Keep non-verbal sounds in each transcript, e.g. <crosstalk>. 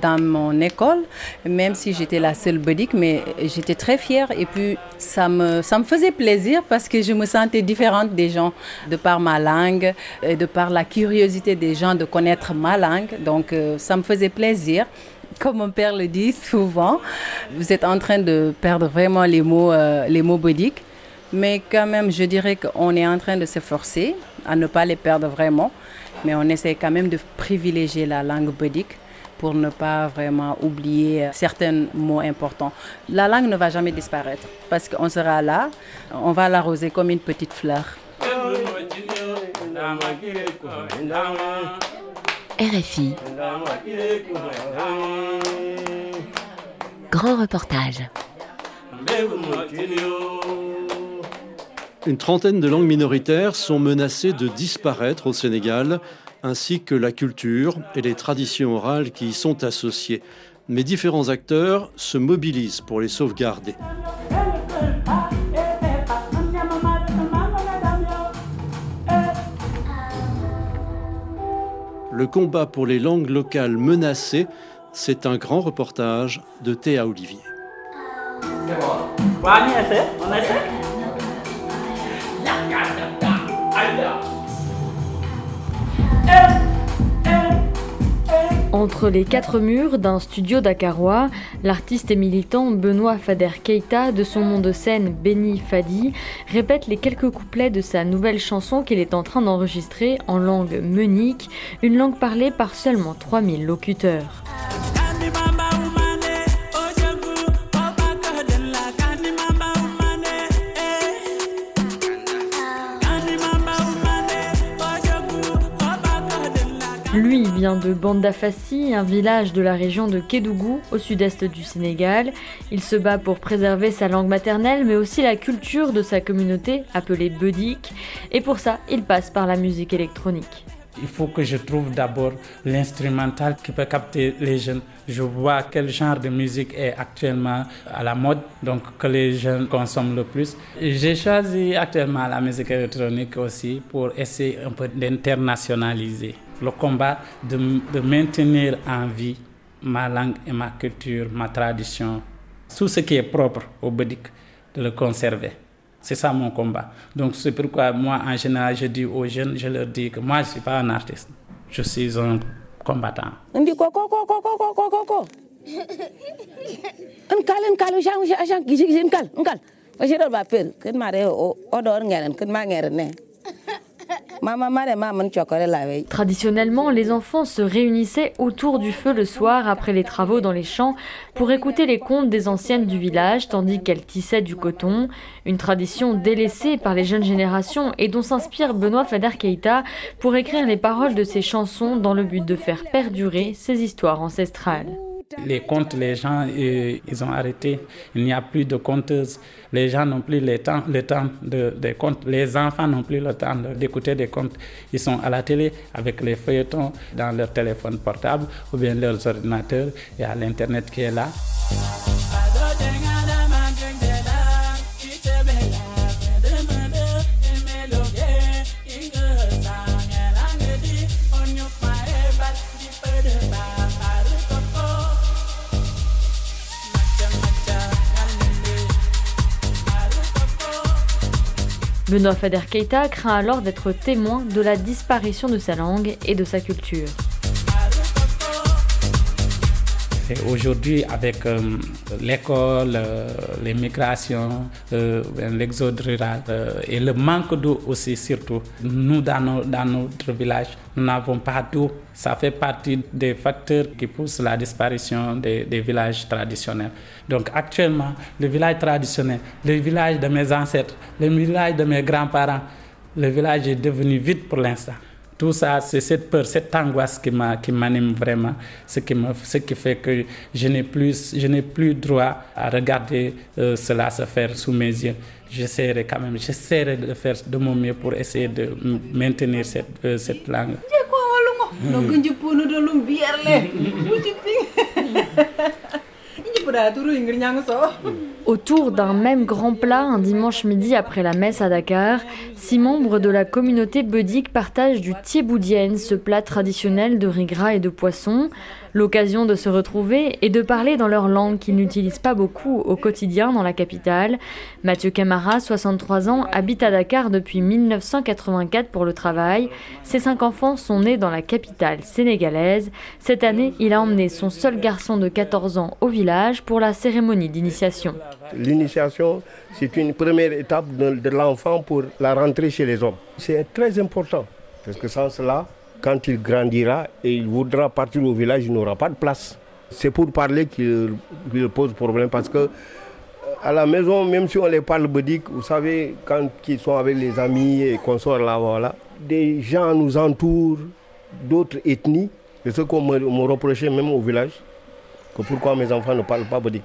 Dans mon école, même si j'étais la seule bouddhique, mais j'étais très fière et puis ça me, faisait plaisir parce que je me sentais différente des gens de par ma langue et de par la curiosité des gens de connaître ma langue. Donc euh, ça me faisait plaisir comme mon père le dit souvent, vous êtes en train de perdre vraiment les mots, euh. Mais quand même, je dirais qu'on est en train de s'efforcer à ne pas les perdre vraiment. Mais on essaie quand même de privilégier la langue bouddhique pour ne pas vraiment oublier certains mots importants. La langue ne va jamais disparaître parce qu'on sera là, on va l'arroser comme une petite fleur. RFI. Grand reportage. Une trentaine de langues minoritaires sont menacées de disparaître au Sénégal, ainsi que la culture et les traditions orales qui y sont associées. Mais différents acteurs se mobilisent pour les sauvegarder. Le combat pour les langues locales menacées, c'est un grand reportage de Théa Olivier. Entre les quatre murs d'un studio dakarois, l'artiste et militant Benoît Fader Keita, de son nom de scène Benny Fadi, répète les quelques couplets de sa nouvelle chanson qu'il est en train d'enregistrer en langue meunique, une langue parlée par seulement 3000 locuteurs. Lui vient de Bandafassi, un village de la région de Kédougou, au sud-est du Sénégal. Il se bat pour préserver sa langue maternelle, mais aussi la culture de sa communauté, appelée Bedik. Et pour ça, il passe par la musique électronique. Il faut que je trouve d'abord l'instrumental qui peut capter les jeunes. Je vois quel genre de musique est actuellement à la mode, donc que les jeunes consomment le plus. J'ai choisi actuellement la musique électronique aussi pour essayer un peu d'internationaliser le combat de, de, maintenir en vie ma langue et ma culture, ma tradition, tout ce qui est propre au Bédic, de le conserver. C'est ça mon combat. Donc c'est pourquoi moi, en général, je dis aux jeunes, je leur dis que moi, je ne suis pas un artiste, je suis un combattant. Traditionnellement, les enfants se réunissaient autour du feu le soir après les travaux dans les champs pour écouter les contes des anciennes du village tandis qu'elles tissaient du coton, une tradition délaissée par les jeunes générations et dont s'inspire Benoît Fader Keita pour écrire les paroles de ses chansons dans le but de faire perdurer ces histoires ancestrales. Les contes, les gens, ils ont arrêté. Il n'y a plus de conteuses. Les gens n'ont plus le temps, le temps de, des contes. Les enfants n'ont plus le temps d'écouter des contes. Ils sont à la télé avec les feuilletons dans leur téléphone portable ou bien leurs ordinateurs et à l'Internet qui est là. Benoît Fader Keita craint alors d'être témoin de la disparition de sa langue et de sa culture. Aujourd'hui, avec euh, l'école, euh, les migrations, euh, l'exode rural et le manque d'eau aussi surtout, nous dans, notre village, nous n'avons pas d'eau. Ça fait partie des facteurs qui poussent la disparition des, villages traditionnels. Donc actuellement, le village traditionnel, le village de mes ancêtres, le village de mes grands-parents, le village est devenu vide pour l'instant. Tout ça, c'est cette peur, cette angoisse qui m'anime vraiment, ce qui, me, ce qui fait que je n'ai plus, je plus droit à regarder euh, cela se faire sous mes yeux. J'essaierai quand même, j'essaierai de faire de mon mieux pour essayer de maintenir cette, euh, cette langue. Autour d'un même grand plat, un dimanche midi après la messe à Dakar, six membres de la communauté bouddhique partagent du thieboudienne, ce plat traditionnel de riz gras et de poisson. L'occasion de se retrouver et de parler dans leur langue qu'ils n'utilisent pas beaucoup au quotidien dans la capitale. Mathieu Camara, 63 ans, habite à Dakar depuis 1984 pour le travail. Ses cinq enfants sont nés dans la capitale sénégalaise. Cette année, il a emmené son seul garçon de 14 ans au village pour la cérémonie d'initiation. L'initiation, c'est une première étape de, l'enfant pour la rentrée chez les hommes. C'est très important, parce que sans cela, quand il grandira et il voudra partir au village, il n'aura pas de place. C'est pour parler qu'il pose problème, parce que à la maison, même si on les parle bouddhique, vous savez, quand ils sont avec les amis et qu'on sort là, voilà, des gens nous entourent, d'autres ethnies, c'est ce qu'on me reprochait même au village que pourquoi mes enfants ne parlent pas bouddhique.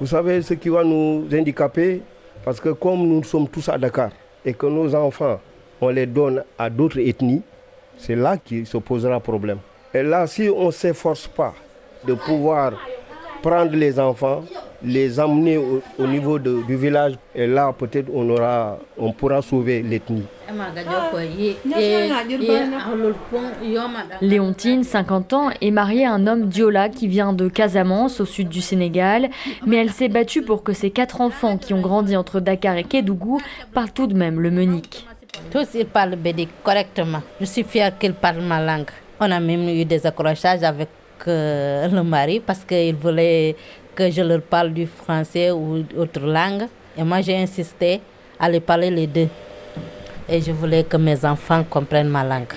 Vous savez ce qui va nous handicaper Parce que comme nous sommes tous à Dakar et que nos enfants, on les donne à d'autres ethnies, c'est là qu'il se posera problème. Et là, si on ne s'efforce pas de pouvoir prendre les enfants, les emmener au, niveau du village, et là, peut-être on, aura, on pourra sauver l'ethnie. Léontine, 50 ans, est mariée à un homme Diola qui vient de Casamance, au sud du Sénégal, mais elle s'est battue pour que ses quatre enfants qui ont grandi entre Dakar et Kédougou parlent tout de même le meunique. Tous ils parlent bédik correctement. Je suis fière qu'ils parlent ma langue. On a même eu des accrochages avec euh, le mari parce qu'il voulait que je leur parle du français ou autre langue. Et moi, j'ai insisté à les parler les deux. Et je voulais que mes enfants comprennent ma langue.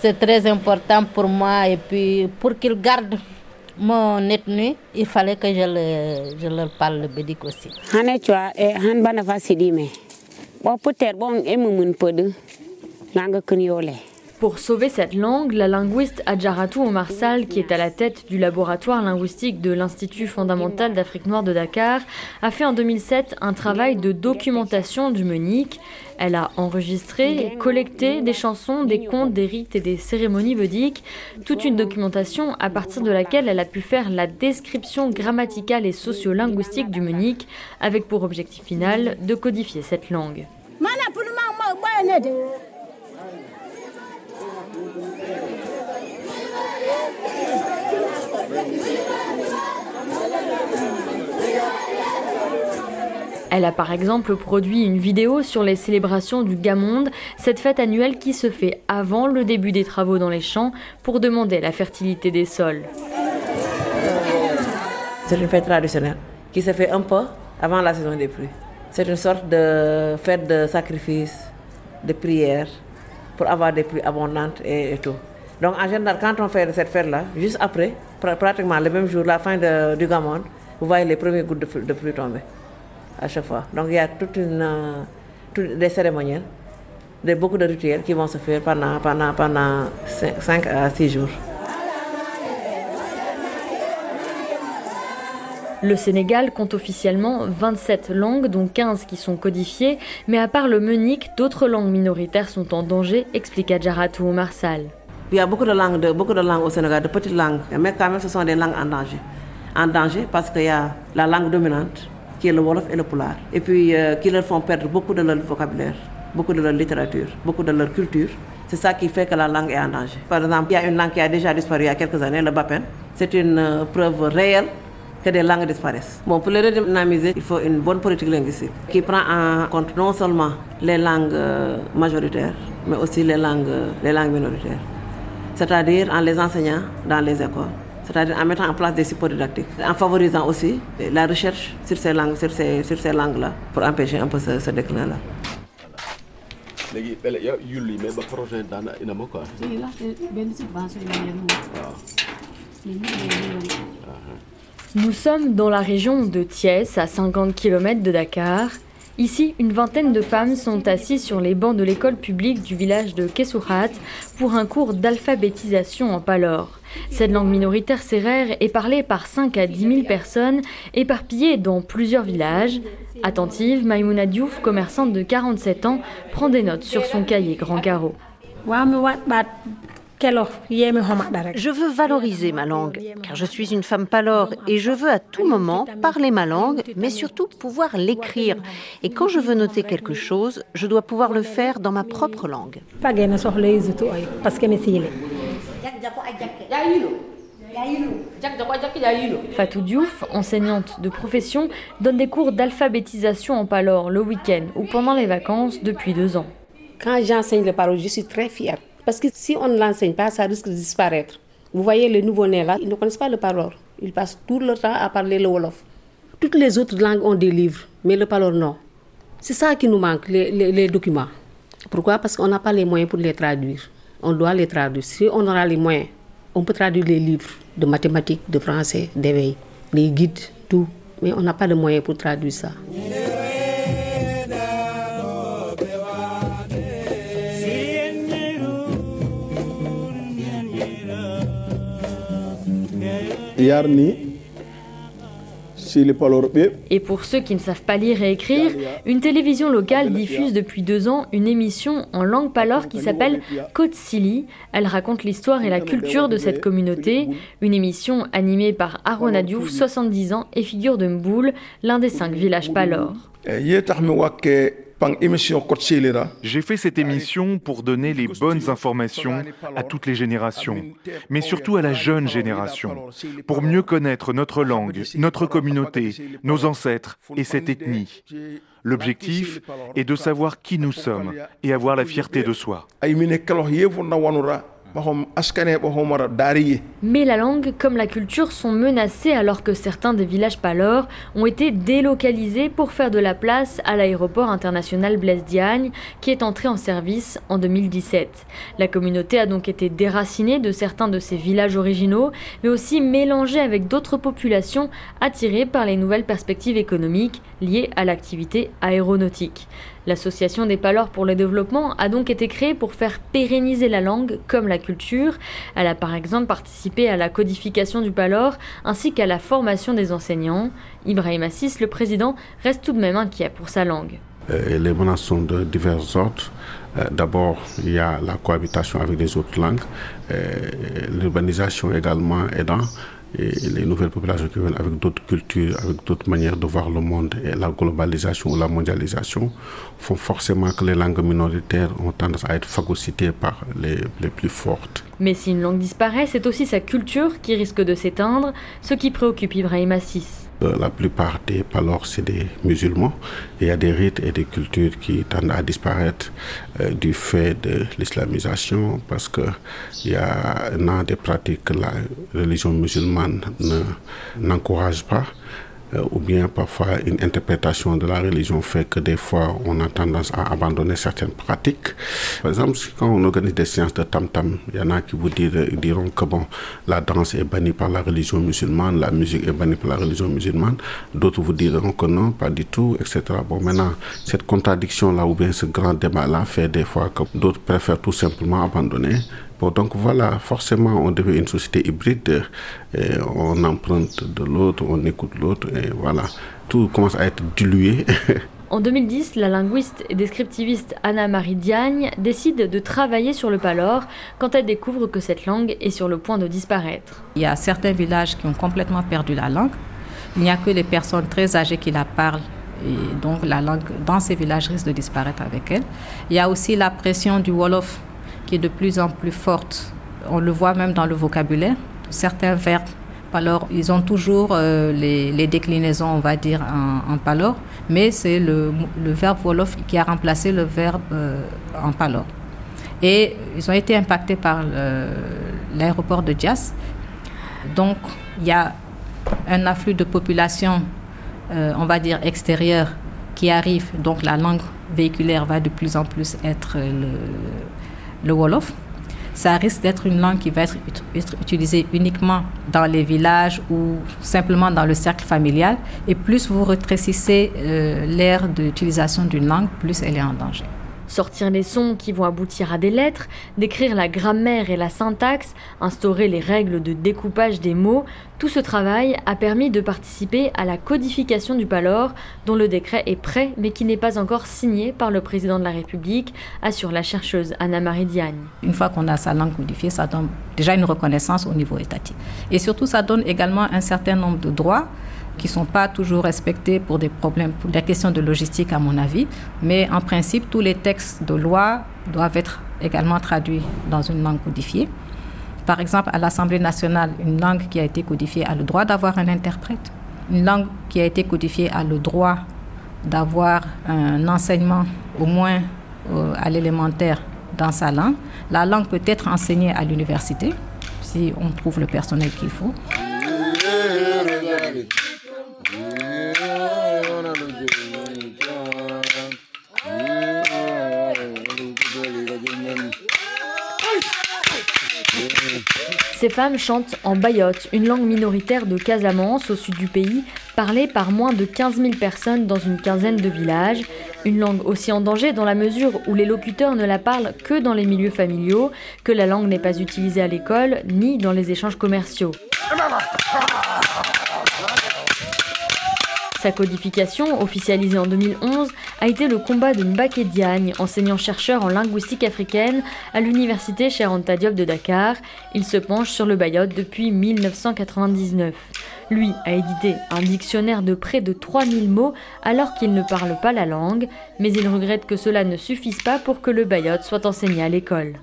C'est très important pour moi et puis pour qu'ils gardent mon ethnie, il fallait que je, je leur parle le bédik aussi. wa puter bon e mumun podu nanga kun yole Pour sauver cette langue, la linguiste Adjaratou Omarsal, qui est à la tête du laboratoire linguistique de l'Institut fondamental d'Afrique noire de Dakar, a fait en 2007 un travail de documentation du monique. Elle a enregistré et collecté des chansons, des contes, des rites et des cérémonies vediques, toute une documentation à partir de laquelle elle a pu faire la description grammaticale et sociolinguistique du monique, avec pour objectif final de codifier cette langue. Elle a par exemple produit une vidéo sur les célébrations du Gamonde, cette fête annuelle qui se fait avant le début des travaux dans les champs pour demander la fertilité des sols. C'est une fête traditionnelle qui se fait un peu avant la saison des pluies. C'est une sorte de fête de sacrifice, de prière pour avoir des pluies abondantes et, tout. Donc en général, quand on fait cette fête-là, juste après, pratiquement le même jour, la fin du Gamonde, vous voyez les premiers gouttes de, de pluie tomber à chaque fois. Donc il y a toute une, euh, des cérémonies, des, beaucoup de rituels qui vont se faire pendant, pendant, pendant 5 à 6 jours. Le Sénégal compte officiellement 27 langues, dont 15 qui sont codifiées, mais à part le meunique, d'autres langues minoritaires sont en danger, expliqua Djaratou Marsal. Il y a beaucoup de langues, de, beaucoup de langues au Sénégal, de petites langues, mais quand même ce sont des langues en danger. En danger parce qu'il y a la langue dominante, qui est le Wolof et le Poulard, et puis euh, qui leur font perdre beaucoup de leur vocabulaire, beaucoup de leur littérature, beaucoup de leur culture. C'est ça qui fait que la langue est en danger. Par exemple, il y a une langue qui a déjà disparu il y a quelques années, le Bapen. C'est une euh, preuve réelle que des langues disparaissent. Bon, pour les redynamiser, il faut une bonne politique linguistique qui prend en compte non seulement les langues euh, majoritaires, mais aussi les langues, les langues minoritaires. C'est-à-dire en les enseignant dans les écoles c'est-à-dire en mettant en place des supports didactiques, en favorisant aussi la recherche sur ces langues, sur ces, sur ces langues-là, pour empêcher un peu ce, ce déclin-là. Nous sommes dans la région de Thiès, à 50 km de Dakar. Ici, une vingtaine de femmes sont assises sur les bancs de l'école publique du village de Kesourat pour un cours d'alphabétisation en palor. Cette langue minoritaire sérère est parlée par 5 à 10 000 personnes éparpillées dans plusieurs villages. Attentive, Maïmouna Diouf, commerçante de 47 ans, prend des notes sur son cahier grand carreau. Je veux valoriser ma langue, car je suis une femme palore et je veux à tout moment parler ma langue, mais surtout pouvoir l'écrire. Et quand je veux noter quelque chose, je dois pouvoir le faire dans ma propre langue. Fatou Diouf, enseignante de profession, donne des cours d'alphabétisation en palor le week-end ou pendant les vacances depuis deux ans. Quand j'enseigne le parole, je suis très fière. Parce que si on ne l'enseigne pas, ça risque de disparaître. Vous voyez les nouveaux-nés là, ils ne connaissent pas le parole. Ils passent tout le temps à parler le Wolof. Toutes les autres langues ont des livres, mais le parole non. C'est ça qui nous manque, les, les, les documents. Pourquoi? Parce qu'on n'a pas les moyens pour les traduire. On doit les traduire. Si on aura les moyens, on peut traduire les livres de mathématiques, de français, d'éveil, les guides, tout. Mais on n'a pas de moyens pour traduire ça. Et pour ceux qui ne savent pas lire et écrire, une télévision locale diffuse depuis deux ans une émission en langue palor qui s'appelle Côte Sili. Elle raconte l'histoire et la culture de cette communauté. Une émission animée par Arona Diouf, 70 ans, et figure de Mboul, l'un des cinq villages palor. J'ai fait cette émission pour donner les bonnes informations à toutes les générations, mais surtout à la jeune génération, pour mieux connaître notre langue, notre communauté, nos ancêtres et cette ethnie. L'objectif est de savoir qui nous sommes et avoir la fierté de soi. Mais la langue comme la culture sont menacées alors que certains des villages palors ont été délocalisés pour faire de la place à l'aéroport international Blaise Diagne qui est entré en service en 2017. La communauté a donc été déracinée de certains de ses villages originaux mais aussi mélangée avec d'autres populations attirées par les nouvelles perspectives économiques liées à l'activité aéronautique. L'association des Palors pour le développement a donc été créée pour faire pérenniser la langue comme la culture. Elle a par exemple participé à la codification du Palor ainsi qu'à la formation des enseignants. Ibrahim Assis, le président, reste tout de même inquiet pour sa langue. les menaces sont de divers ordres. D'abord, il y a la cohabitation avec les autres langues, l'urbanisation également aidant et les nouvelles populations qui viennent avec d'autres cultures, avec d'autres manières de voir le monde et la globalisation ou la mondialisation font forcément que les langues minoritaires ont tendance à être phagocytées par les, les plus fortes. Mais si une langue disparaît, c'est aussi sa culture qui risque de s'éteindre, ce qui préoccupe Ibrahim Assis. La plupart des palors, c'est des musulmans. Il y a des rites et des cultures qui tendent à disparaître euh, du fait de l'islamisation parce qu'il y a un des pratiques que la religion musulmane n'encourage pas. Euh, ou bien parfois une interprétation de la religion fait que des fois on a tendance à abandonner certaines pratiques. Par exemple, quand on organise des séances de tam-tam, il y en a qui vous diront que bon, la danse est bannie par la religion musulmane, la musique est bannie par la religion musulmane. D'autres vous diront que non, pas du tout, etc. Bon, maintenant, cette contradiction-là ou bien ce grand débat-là fait des fois que d'autres préfèrent tout simplement abandonner donc voilà, forcément, on devient une société hybride. Et on emprunte de l'autre, on écoute l'autre, et voilà. Tout commence à être dilué. <laughs> En 2010, la linguiste et descriptiviste Anna-Marie Diagne décide de travailler sur le palor quand elle découvre que cette langue est sur le point de disparaître. Il y a certains villages qui ont complètement perdu la langue. Il n'y a que les personnes très âgées qui la parlent. Et donc la langue dans ces villages risque de disparaître avec elle. Il y a aussi la pression du Wolof qui est de plus en plus forte. On le voit même dans le vocabulaire. Certains verbes, alors ils ont toujours euh, les, déclinaisons, on va dire, en, en palor, mais c'est le, verbe wolof qui a remplacé le verbe euh, en palor. Et ils ont été impactés par l'aéroport de Dias. Donc il y a un afflux de population, euh, on va dire, extérieure qui arrive. Donc la langue véhiculaire va de plus en plus être le, le Wolof, ça risque d'être une langue qui va être utilisée uniquement dans les villages ou simplement dans le cercle familial. Et plus vous rétrécissez euh, l'ère d'utilisation d'une langue, plus elle est en danger. Sortir les sons qui vont aboutir à des lettres, décrire la grammaire et la syntaxe, instaurer les règles de découpage des mots, tout ce travail a permis de participer à la codification du Palor, dont le décret est prêt mais qui n'est pas encore signé par le président de la République, assure la chercheuse Anna-Marie Diagne. Une fois qu'on a sa langue codifiée, ça donne déjà une reconnaissance au niveau étatique. Et surtout, ça donne également un certain nombre de droits qui ne sont pas toujours respectés pour des problèmes, pour des questions de logistique à mon avis. Mais en principe, tous les textes de loi doivent être également traduits dans une langue codifiée. Par exemple, à l'Assemblée nationale, une langue qui a été codifiée a le droit d'avoir un interprète. Une langue qui a été codifiée a le droit d'avoir un enseignement au moins euh, à l'élémentaire dans sa langue. La langue peut être enseignée à l'université si on trouve le personnel qu'il faut. Ces femmes chantent en bayotte, une langue minoritaire de Casamance au sud du pays, parlée par moins de 15 000 personnes dans une quinzaine de villages. Une langue aussi en danger dans la mesure où les locuteurs ne la parlent que dans les milieux familiaux, que la langue n'est pas utilisée à l'école ni dans les échanges commerciaux. Sa codification, officialisée en 2011, a été le combat de Mbaké Diagne, enseignant-chercheur en linguistique africaine à l'université Cheikh Anta Diop de Dakar. Il se penche sur le bayotte depuis 1999. Lui a édité un dictionnaire de près de 3000 mots alors qu'il ne parle pas la langue, mais il regrette que cela ne suffise pas pour que le bayotte soit enseigné à l'école.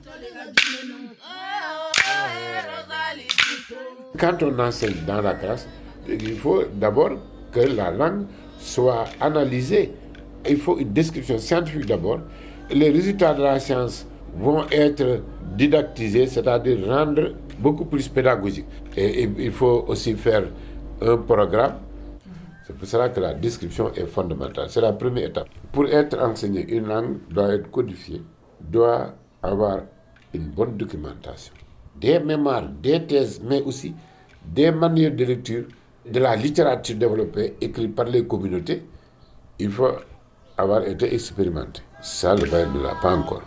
Quand on enseigne dans la classe, il faut d'abord que la langue soit analysée. Il faut une description scientifique d'abord. Les résultats de la science vont être didactisés, c'est-à-dire rendre beaucoup plus pédagogique. Et il faut aussi faire un programme. C'est pour cela que la description est fondamentale. C'est la première étape. Pour être enseigné, une langue doit être codifiée, doit avoir une bonne documentation, des mémoires, des thèses, mais aussi des manières de lecture de la littérature développée, écrite par les communautés, il faut avoir été expérimenté. Ça, le bail ne l'a pas encore.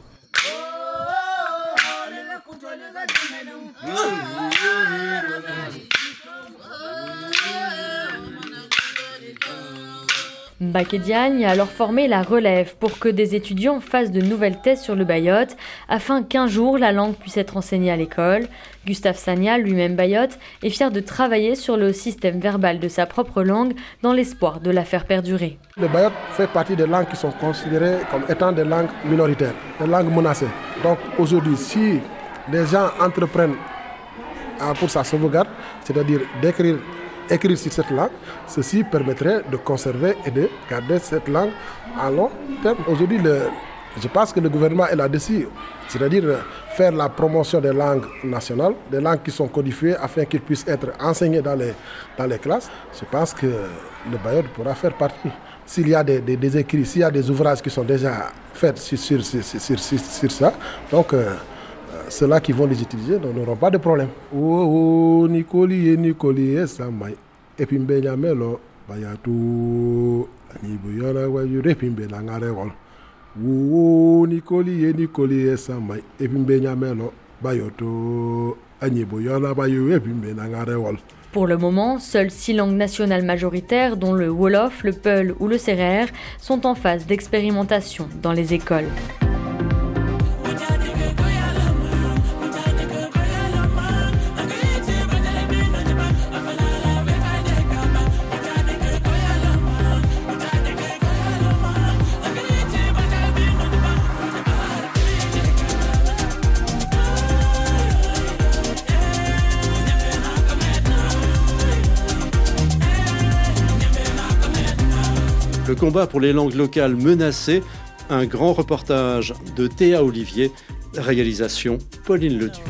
Diagne a alors formé la relève pour que des étudiants fassent de nouvelles thèses sur le bayotte, afin qu'un jour la langue puisse être enseignée à l'école. Gustave Sagna, lui-même bayotte, est fier de travailler sur le système verbal de sa propre langue dans l'espoir de la faire perdurer. Le bayotte fait partie des langues qui sont considérées comme étant des langues minoritaires, des langues menacées. Donc aujourd'hui, si les gens entreprennent pour sa sauvegarde, c'est-à-dire d'écrire écrire sur cette langue, ceci permettrait de conserver et de garder cette langue à long terme. Aujourd'hui, je pense que le gouvernement est là-dessus, c'est-à-dire faire la promotion des langues nationales, des langues qui sont codifiées afin qu'elles puissent être enseignées dans les, classes. Je pense que le bailleur pourra faire partie. S'il y a des, écrits, s'il y a des ouvrages qui sont déjà faits sur ça, donc euh, ceux-là qui vont les utiliser n'auront pas de problème. Oh, oh, Nicoli Nicoli et puis, Anibuyana, Langarewol. Oh, Nicoli Nicoli et puis, Anibuyana, Langarewol. Pour le moment, seules six langues nationales majoritaires, dont le Wolof, le Peul ou le Serer, sont en phase d'expérimentation dans les écoles. Le combat pour les langues locales menacées, un grand reportage de Théa Olivier, réalisation Pauline Leduc.